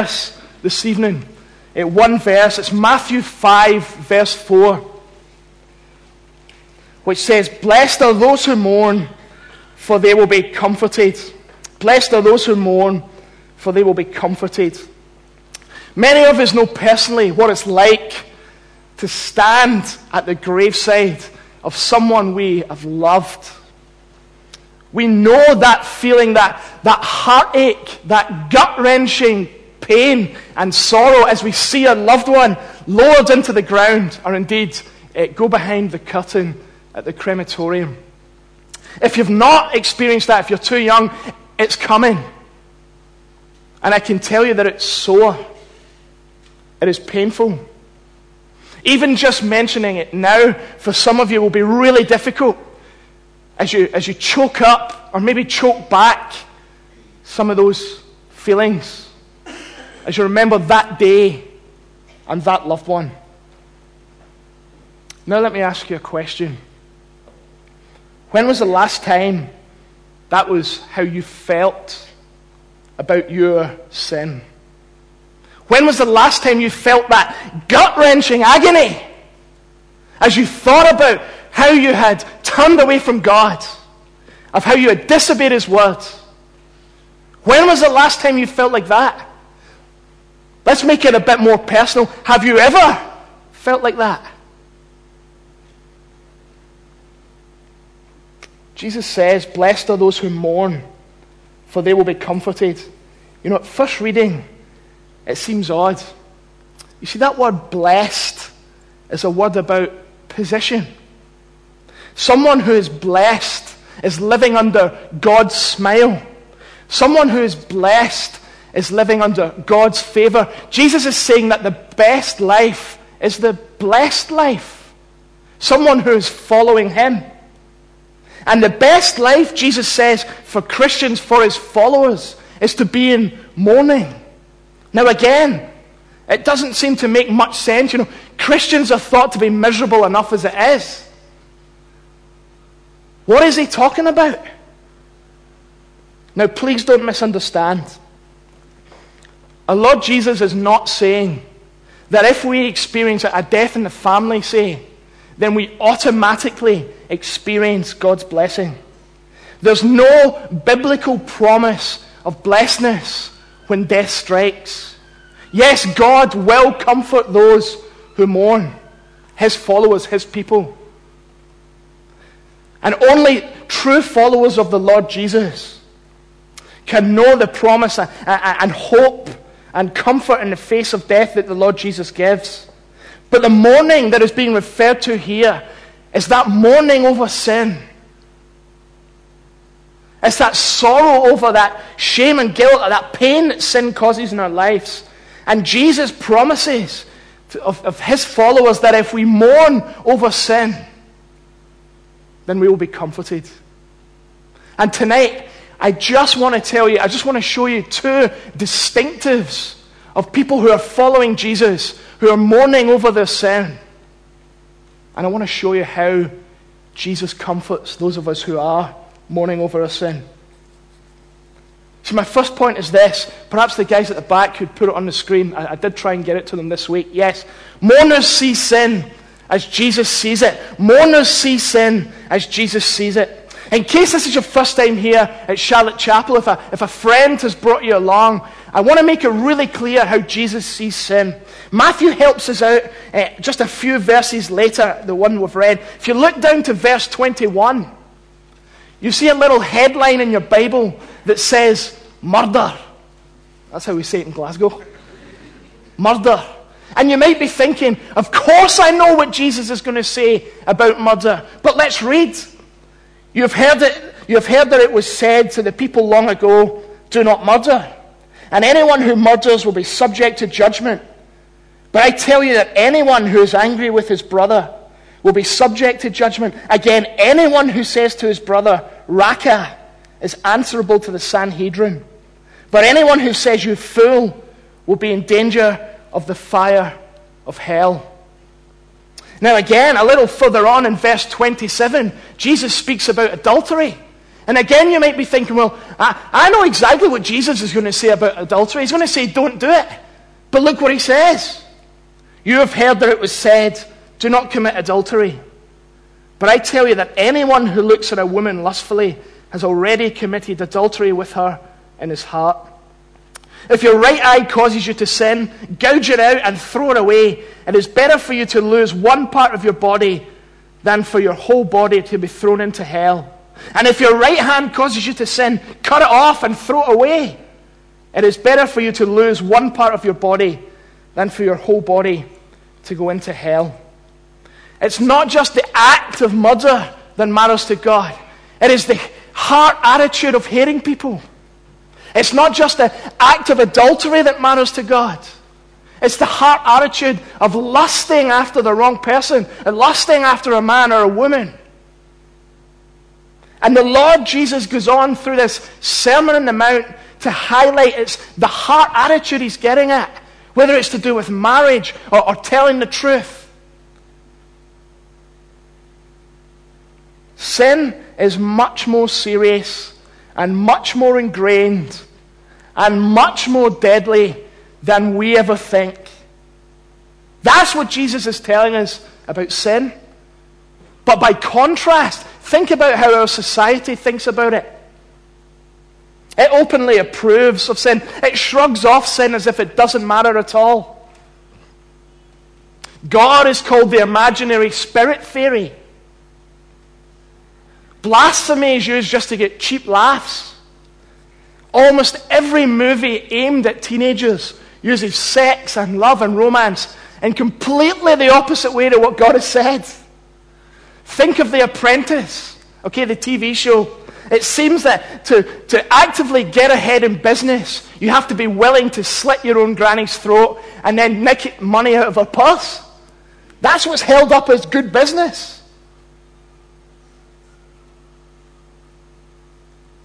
verse this evening. Uh, one verse. It's Matthew 5, verse 4, which says, Blessed are those who mourn, for they will be comforted. Blessed are those who mourn, for they will be comforted. Many of us know personally what it's like to stand at the graveside of someone we have loved. We know that feeling, that, that heartache, that gut wrenching pain and sorrow as we see a loved one lowered into the ground, or indeed uh, go behind the curtain at the crematorium. If you've not experienced that, if you're too young, it's coming. And I can tell you that it's sore. It is painful. Even just mentioning it now for some of you will be really difficult as you, as you choke up or maybe choke back some of those feelings. As you remember that day and that loved one. Now, let me ask you a question. When was the last time that was how you felt about your sin? When was the last time you felt that gut wrenching agony as you thought about how you had turned away from God, of how you had disobeyed His word? When was the last time you felt like that? Let's make it a bit more personal. Have you ever felt like that? Jesus says, Blessed are those who mourn, for they will be comforted. You know, at first reading, it seems odd. You see, that word blessed is a word about position. Someone who is blessed is living under God's smile. Someone who is blessed is living under God's favor. Jesus is saying that the best life is the blessed life. Someone who is following Him. And the best life, Jesus says, for Christians, for His followers, is to be in mourning. Now, again, it doesn't seem to make much sense. You know, Christians are thought to be miserable enough as it is. What is he talking about? Now, please don't misunderstand. Our Lord Jesus is not saying that if we experience a death in the family, say, then we automatically experience God's blessing. There's no biblical promise of blessedness when death strikes. Yes, God will comfort those who mourn, his followers, his people. And only true followers of the Lord Jesus can know the promise uh, uh, uh, and hope and comfort in the face of death that the Lord Jesus gives. But the mourning that is being referred to here is that mourning over sin it's that sorrow over that shame and guilt, that pain that sin causes in our lives. And Jesus promises to, of, of his followers that if we mourn over sin, then we will be comforted. And tonight, I just want to tell you, I just want to show you two distinctives of people who are following Jesus, who are mourning over their sin. And I want to show you how Jesus comforts those of us who are mourning over a sin. So, my first point is this. Perhaps the guys at the back could put it on the screen. I, I did try and get it to them this week. Yes. Mourners see sin as Jesus sees it. Mourners see sin as Jesus sees it. In case this is your first time here at Charlotte Chapel, if a, if a friend has brought you along, I want to make it really clear how Jesus sees sin. Matthew helps us out uh, just a few verses later, the one we've read. If you look down to verse 21, you see a little headline in your Bible that says murder. That's how we say it in Glasgow. Murder. And you might be thinking, of course I know what Jesus is going to say about murder. But let's read. You've heard it. You've heard that it was said to the people long ago, do not murder. And anyone who murders will be subject to judgment. But I tell you that anyone who is angry with his brother will be subject to judgment. Again, anyone who says to his brother, Raca, is answerable to the Sanhedrin. But anyone who says, You fool, will be in danger of the fire of hell. Now, again, a little further on in verse 27, Jesus speaks about adultery. And again, you might be thinking, well, I, I know exactly what Jesus is going to say about adultery. He's going to say, don't do it. But look what he says. You have heard that it was said, do not commit adultery. But I tell you that anyone who looks at a woman lustfully has already committed adultery with her in his heart. If your right eye causes you to sin, gouge it out and throw it away. It is better for you to lose one part of your body than for your whole body to be thrown into hell. And if your right hand causes you to sin, cut it off and throw it away. It is better for you to lose one part of your body than for your whole body to go into hell. It's not just the act of murder that matters to God, it is the heart attitude of hating people. It's not just the act of adultery that matters to God. It's the heart attitude of lusting after the wrong person and lusting after a man or a woman. And the Lord Jesus goes on through this Sermon on the Mount to highlight it's the heart attitude he's getting at, whether it's to do with marriage or, or telling the truth. Sin is much more serious and much more ingrained and much more deadly than we ever think. That's what Jesus is telling us about sin. But by contrast, think about how our society thinks about it. It openly approves of sin. It shrugs off sin as if it doesn't matter at all. God is called the imaginary spirit theory. Blasphemy is used just to get cheap laughs. Almost every movie aimed at teenagers uses sex and love and romance in completely the opposite way to what God has said. Think of The Apprentice, okay, the TV show. It seems that to, to actively get ahead in business, you have to be willing to slit your own granny's throat and then nick money out of her purse. That's what's held up as good business.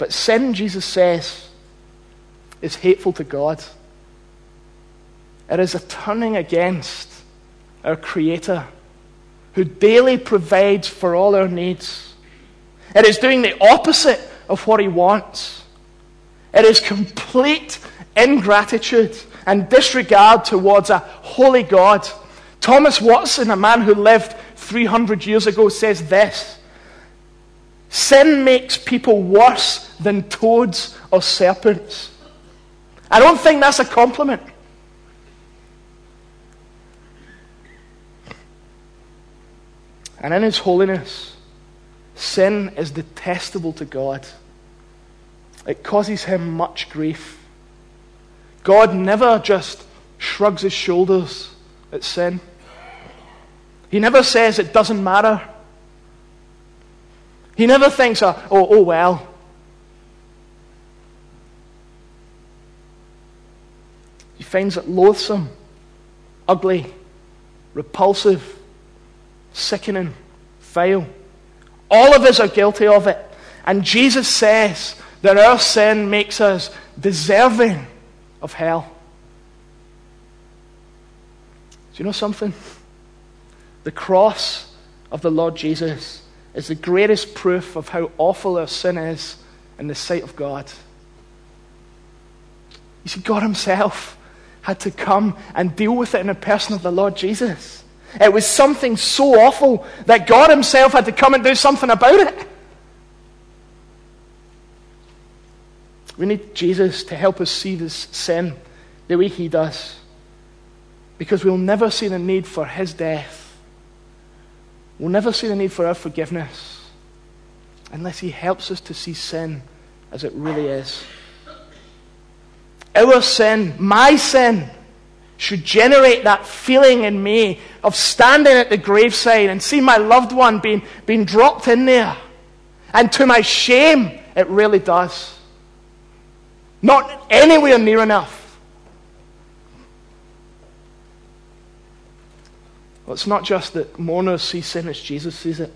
But sin, Jesus says, is hateful to God. It is a turning against our Creator who daily provides for all our needs. It is doing the opposite of what He wants. It is complete ingratitude and disregard towards a holy God. Thomas Watson, a man who lived 300 years ago, says this Sin makes people worse than toads or serpents. I don't think that's a compliment. And in His holiness, sin is detestable to God. It causes Him much grief. God never just shrugs His shoulders at sin, He never says it doesn't matter. He never thinks, oh, oh well, He finds it loathsome, ugly, repulsive, sickening, vile. All of us are guilty of it. And Jesus says that our sin makes us deserving of hell. Do you know something? The cross of the Lord Jesus is the greatest proof of how awful our sin is in the sight of God. You see, God Himself had to come and deal with it in the person of the Lord Jesus. It was something so awful that God Himself had to come and do something about it. We need Jesus to help us see this sin the way He does. Because we'll never see the need for His death. We'll never see the need for our forgiveness unless He helps us to see sin as it really is. Our sin, my sin, should generate that feeling in me of standing at the graveside and seeing my loved one being, being dropped in there. And to my shame, it really does. Not anywhere near enough. Well, it's not just that mourners see sin as Jesus sees it.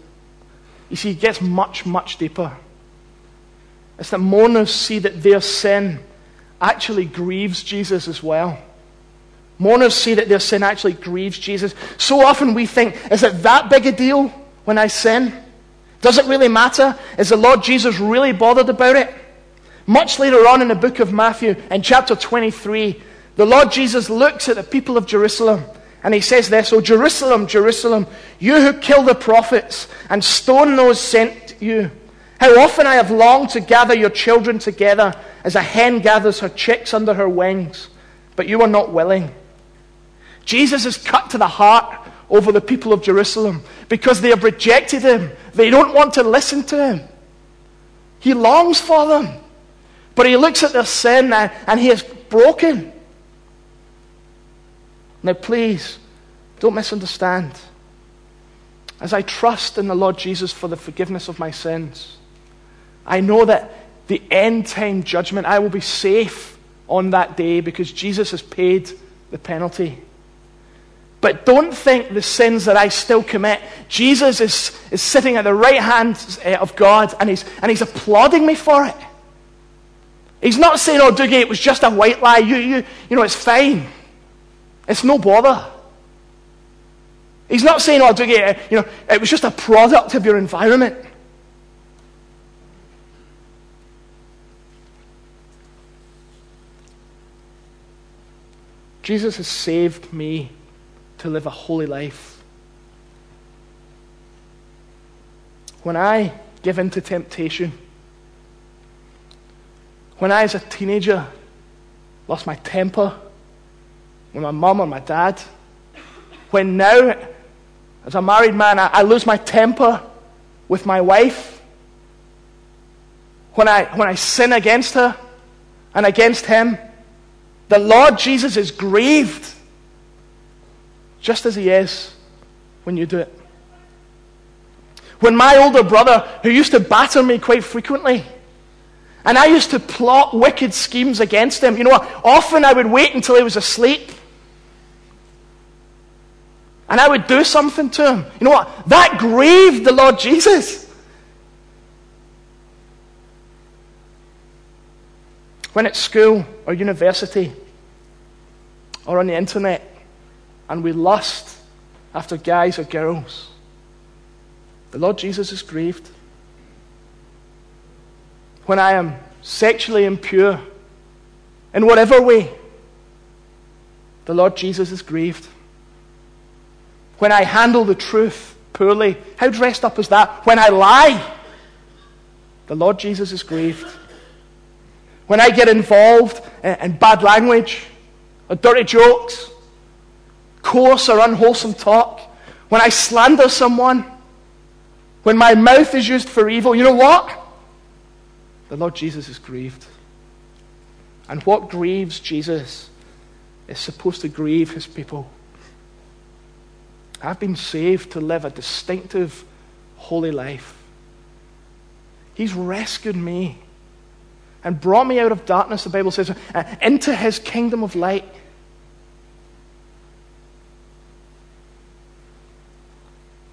You see, it gets much, much deeper. It's that mourners see that their sin actually grieves Jesus as well. Mourners see that their sin actually grieves Jesus. So often we think, is it that big a deal when I sin? Does it really matter? Is the Lord Jesus really bothered about it? Much later on in the book of Matthew, in chapter 23, the Lord Jesus looks at the people of Jerusalem and he says this, O Jerusalem, Jerusalem, you who kill the prophets and stone those sent you. How often I have longed to gather your children together as a hen gathers her chicks under her wings, but you are not willing. Jesus is cut to the heart over the people of Jerusalem because they have rejected him. They don't want to listen to him. He longs for them. But he looks at their sin uh, and he is broken. Now, please, don't misunderstand. As I trust in the Lord Jesus for the forgiveness of my sins, I know that the end time judgment, I will be safe on that day because Jesus has paid the penalty. But don't think the sins that I still commit. Jesus is, is sitting at the right hand eh, of God and he's, and he's applauding me for it. He's not saying, oh, Dougie, it was just a white lie. You, you, you know, it's fine. It's no bother. He's not saying, oh, Dougie, eh, you know, it was just a product of your environment. Jesus has saved me to live a holy life. When I give in to temptation, when I, as a teenager, lost my temper with my mum or my dad, when now, as a married man, I, I lose my temper with my wife, when I, when I sin against her and against him, the Lord Jesus is grieved just as he is when you do it. When my older brother, who used to batter me quite frequently, and I used to plot wicked schemes against him. You know what? Often I would wait until he was asleep. And I would do something to him. You know what? That grieved the Lord Jesus. When at school or university or on the internet and we lust after guys or girls, the Lord Jesus is grieved when I am sexually impure, in whatever way, the Lord Jesus is grieved. When I handle the truth poorly, how dressed up is that? When I lie, the Lord Jesus is grieved. When I get involved in bad language, or dirty jokes, coarse or unwholesome talk, when I slander someone, when my mouth is used for evil, you know what? The Lord Jesus is grieved. And what grieves Jesus is supposed to grieve his people. I've been saved to live a distinctive, holy life. He's rescued me and brought me out of darkness, the Bible says, uh, into his kingdom of light.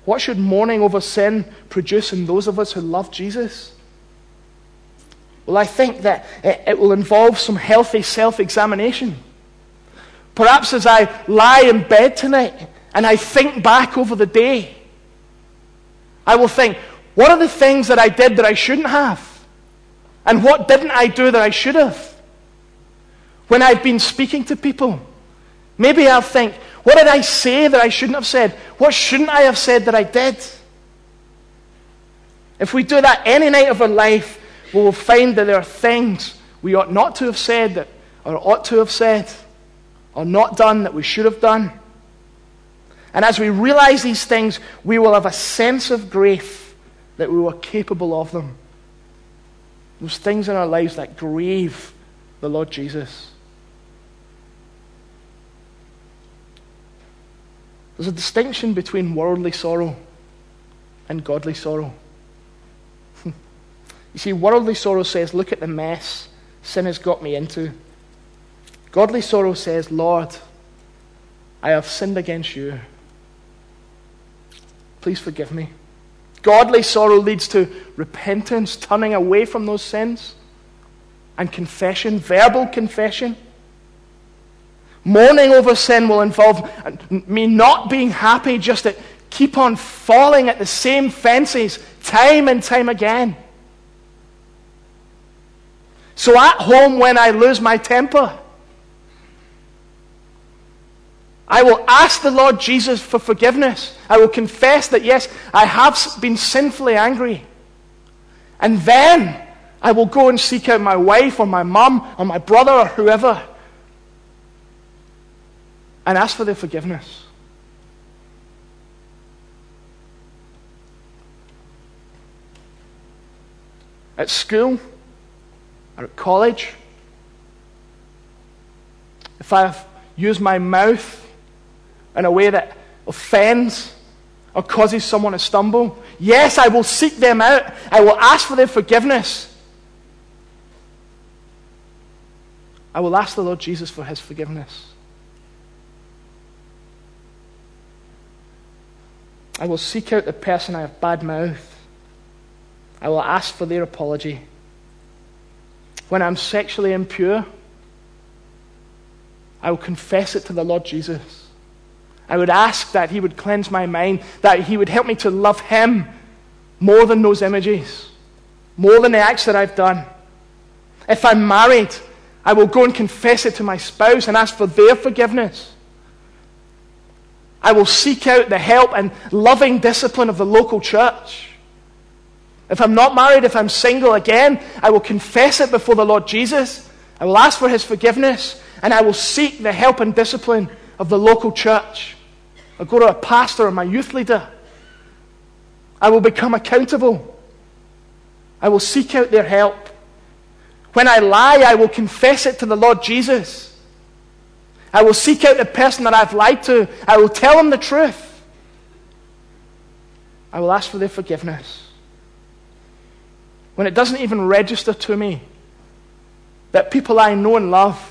What should mourning over sin produce in those of us who love Jesus? Well, I think that it will involve some healthy self examination. Perhaps as I lie in bed tonight and I think back over the day, I will think, what are the things that I did that I shouldn't have? And what didn't I do that I should have? When I've been speaking to people, maybe I'll think, what did I say that I shouldn't have said? What shouldn't I have said that I did? If we do that any night of our life, we will find that there are things we ought not to have said that, or ought to have said, or not done that we should have done. And as we realize these things, we will have a sense of grief that we were capable of them. Those things in our lives that grieve the Lord Jesus. There's a distinction between worldly sorrow and godly sorrow. You see, worldly sorrow says, Look at the mess sin has got me into. Godly sorrow says, Lord, I have sinned against you. Please forgive me. Godly sorrow leads to repentance, turning away from those sins, and confession, verbal confession. Mourning over sin will involve me not being happy just to keep on falling at the same fences time and time again. So at home, when I lose my temper, I will ask the Lord Jesus for forgiveness. I will confess that, yes, I have been sinfully angry. And then I will go and seek out my wife or my mum or my brother or whoever and ask for their forgiveness. At school or at college, if I have used my mouth in a way that offends or causes someone to stumble, yes, I will seek them out. I will ask for their forgiveness. I will ask the Lord Jesus for his forgiveness. I will seek out the person I have bad mouthed. I will ask for their apology. When I'm sexually impure, I will confess it to the Lord Jesus. I would ask that He would cleanse my mind, that He would help me to love Him more than those images, more than the acts that I've done. If I'm married, I will go and confess it to my spouse and ask for their forgiveness. I will seek out the help and loving discipline of the local church. If I'm not married, if I'm single again, I will confess it before the Lord Jesus. I will ask for his forgiveness and I will seek the help and discipline of the local church. I'll go to a pastor or my youth leader. I will become accountable. I will seek out their help. When I lie, I will confess it to the Lord Jesus. I will seek out the person that I've lied to. I will tell them the truth. I will ask for their forgiveness. When it doesn't even register to me that people I know and love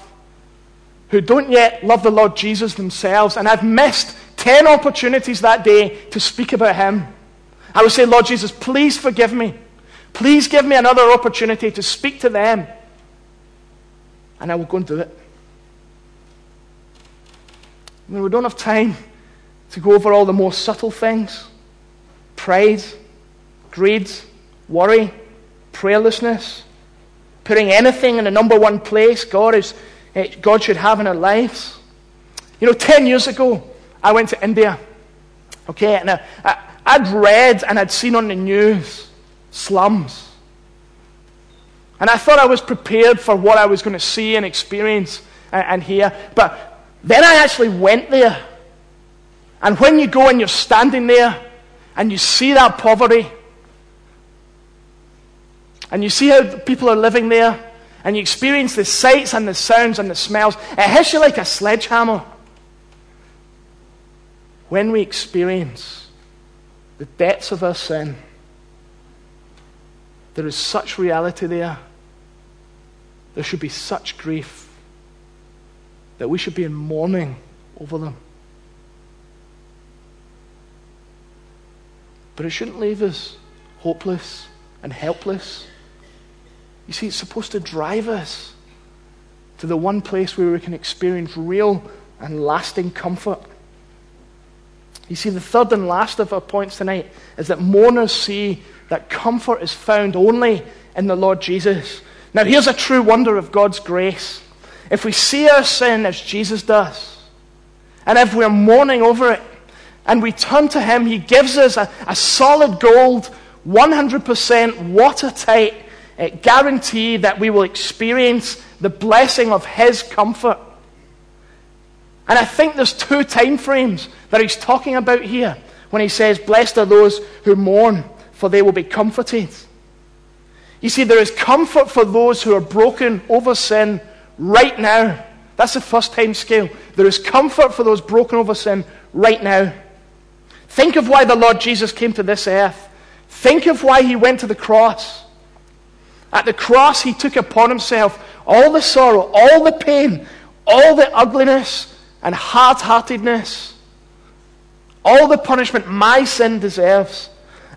who don't yet love the Lord Jesus themselves, and I've missed 10 opportunities that day to speak about Him, I would say, Lord Jesus, please forgive me. Please give me another opportunity to speak to them. And I will go and do it. I mean, we don't have time to go over all the more subtle things pride, greed, worry, prayerlessness, putting anything in the number one place God, is, eh, God should have in our lives. You know, 10 years ago, I went to India. Okay, and I, I, I'd read and I'd seen on the news slums. And I thought I was prepared for what I was going to see and experience and, and hear. But then I actually went there. And when you go and you're standing there and you see that poverty, and you see how people are living there, and you experience the sights and the sounds and the smells, it hits you like a sledgehammer. When we experience the depths of our sin, there is such reality there. There should be such grief that we should be in mourning over them. But it shouldn't leave us hopeless and helpless. You see, it's supposed to drive us to the one place where we can experience real and lasting comfort. You see, the third and last of our points tonight is that mourners see that comfort is found only in the Lord Jesus. Now, here's a true wonder of God's grace. If we see our sin as Jesus does, and if we're mourning over it, and we turn to Him, He gives us a, a solid gold, 100% watertight uh, guarantee that we will experience the blessing of His comfort. And I think there's two time frames that He's talking about here when He says, Blessed are those who mourn, for they will be comforted. You see, there is comfort for those who are broken over sin right now. That's the first time scale. There is comfort for those broken over sin right now. Think of why the Lord Jesus came to this earth. Think of why he went to the cross. At the cross, he took upon himself all the sorrow, all the pain, all the ugliness and hard heartedness, all the punishment my sin deserves.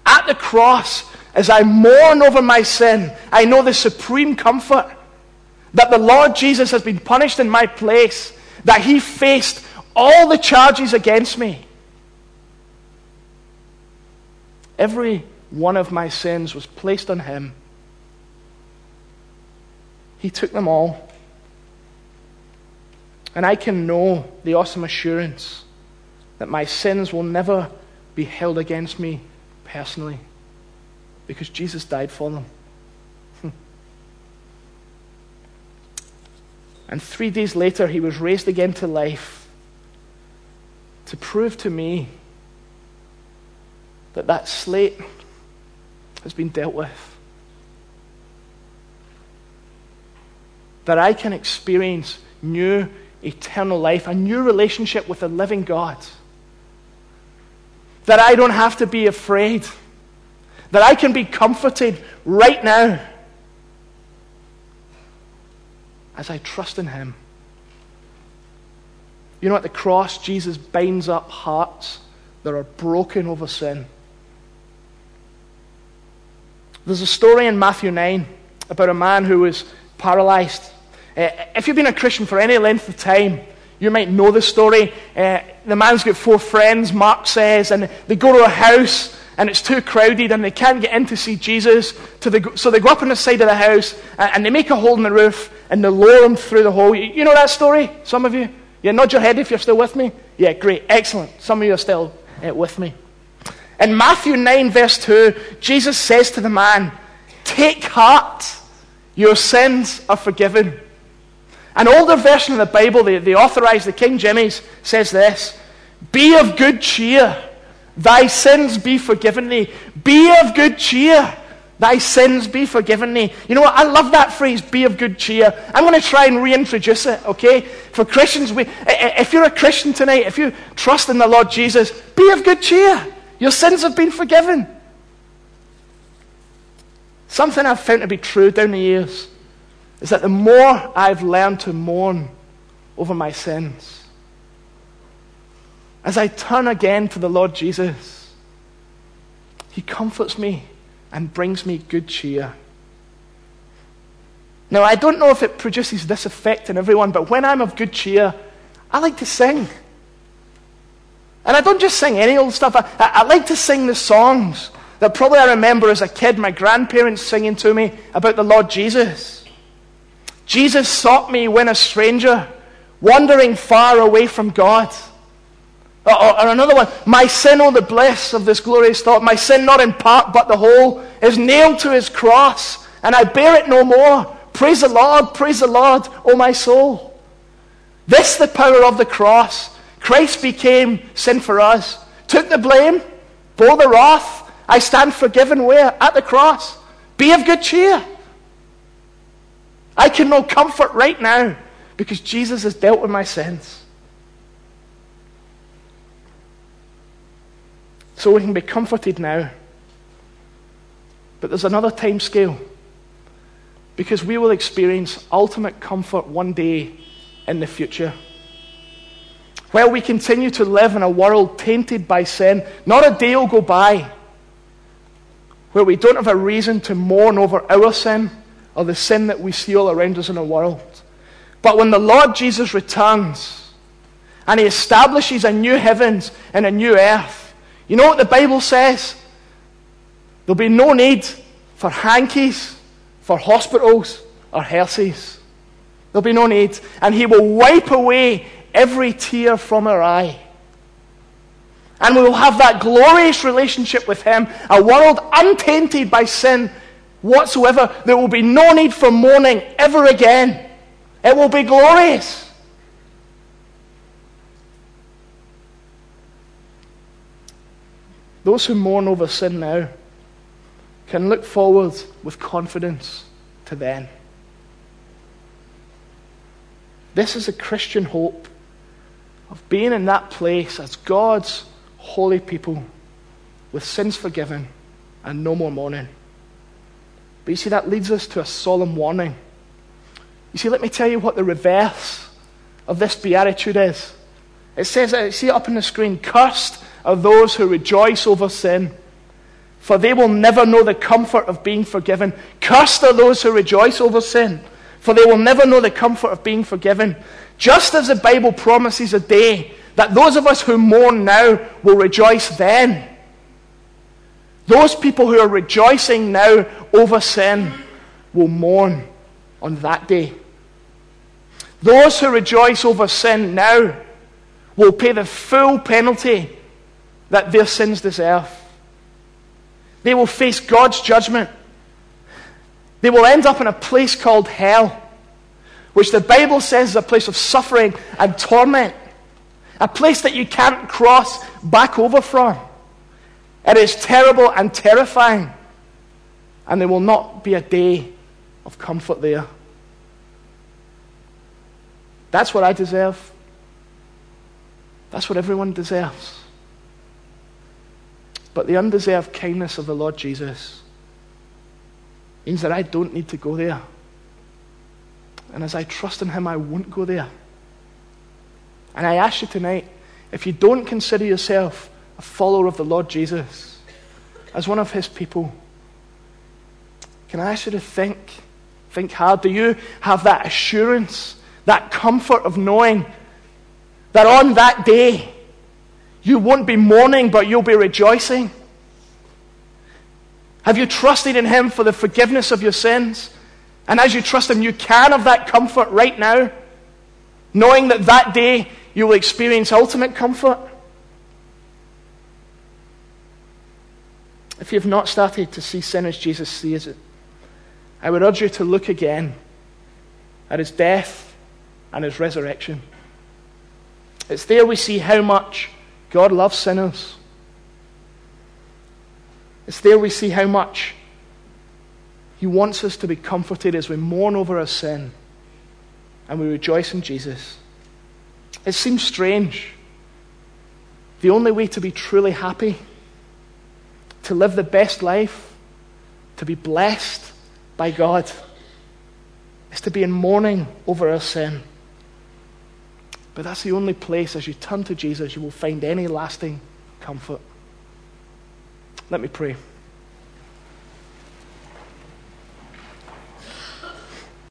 At the cross, as I mourn over my sin, I know the supreme comfort that the Lord Jesus has been punished in my place, that he faced all the charges against me. Every one of my sins was placed on him. He took them all. And I can know the awesome assurance that my sins will never be held against me personally because Jesus died for them. and three days later, he was raised again to life to prove to me that that slate has been dealt with. That I can experience new eternal life, a new relationship with the living God. That I don't have to be afraid. That I can be comforted right now as I trust in Him. You know, at the cross, Jesus binds up hearts that are broken over sin. There's a story in Matthew 9 about a man who was paralyzed. Uh, if you've been a Christian for any length of time, you might know the story. Uh, the man's got four friends, Mark says, and they go to a house and it's too crowded and they can't get in to see Jesus. To the, so they go up on the side of the house and, and they make a hole in the roof and they lower him through the hole. You, you know that story? Some of you? Yeah, nod your head if you're still with me. Yeah, great. Excellent. Some of you are still uh, with me. In Matthew 9, verse 2, Jesus says to the man, Take heart, your sins are forgiven. An older version of the Bible, the, the authorized, the King James, says this Be of good cheer, thy sins be forgiven thee. Be of good cheer, thy sins be forgiven thee. You know what? I love that phrase, be of good cheer. I'm going to try and reintroduce it, okay? For Christians, we, if you're a Christian tonight, if you trust in the Lord Jesus, be of good cheer. Your sins have been forgiven. Something I've found to be true down the years is that the more I've learned to mourn over my sins, as I turn again to the Lord Jesus, He comforts me and brings me good cheer. Now, I don't know if it produces this effect in everyone, but when I'm of good cheer, I like to sing. And I don't just sing any old stuff. I, I, I, like to sing the songs that probably I remember as a kid, my grandparents singing to me about the Lord Jesus. Jesus sought me when a stranger, wandering far away from God. Or, or, or another one, my sin, oh, the bliss of this glorious thought, my sin not in part but the whole, is nailed to his cross, and I bear it no more. Praise the Lord, praise the Lord, O my soul. This the power of the cross. Christ became sin for us, took the blame, bore the wrath. I stand forgiven where? At the cross. Be of good cheer. I can know comfort right now because Jesus has dealt with my sins. So we can be comforted now. But there's another time scale because we will experience ultimate comfort one day in the future. While we continue to live in a world tainted by sin, not a day will go by where we don't have a reason to mourn over our sin or the sin that we see all around us in the world. But when the Lord Jesus returns and he establishes a new heavens and a new earth, you know what the Bible says? There'll be no need for hankies, for hospitals, or hearses. There'll be no need. And he will wipe away every tear from our eye. And we will have that glorious relationship with Him, a world untainted by sin whatsoever. There will be no need for mourning ever again. It will be glorious. Those who mourn over sin now can look forward with confidence to then. This is a Christian hope of being in that place as God's holy people with sins forgiven and no more mourning. But you see, that leads us to a solemn warning. You see, let me tell you what the reverse of this beatitude is. It says, see it up on the screen, cursed are those who rejoice over sin, for they will never know the comfort of being forgiven. Cursed are those who rejoice over sin, for they will never know the comfort of being forgiven. Just as the Bible promises a day that those of us who mourn now will rejoice then. Those people who are rejoicing now over sin will mourn on that day. Those who rejoice over sin now will pay the full penalty that their sins deserve. They will face God's judgment. They will end up in a place called hell, which the Bible says is a place of suffering and torment, a place that you can't cross back over from. It is terrible and terrifying, and there will not be a day of comfort there. That's what I deserve. That's what everyone deserves. But the undeserved kindness of the Lord Jesus means that I don't need to go there. And as I trust in Him, I won't go there. And I ask you tonight if you don't consider yourself a follower of the Lord Jesus, as one of His people, can I ask you to think? Think hard. Do you have that assurance, that comfort of knowing that on that day you won't be mourning, but you'll be rejoicing? Have you trusted in Him for the forgiveness of your sins? And as you trust Him, you can have that comfort right now, knowing that that day you will experience ultimate comfort. If you have not started to see sin as Jesus sees it, I would urge you to look again at His death and His resurrection. It's there we see how much God loves sinners. It's there we see how much He wants us to be comforted as we mourn over our sin and we rejoice in Jesus. It seems strange. The only way to be truly happy, to live the best life, to be blessed by God, is to be in mourning over our sin. But that's the only place, as you turn to Jesus, you will find any lasting comfort. Let me pray.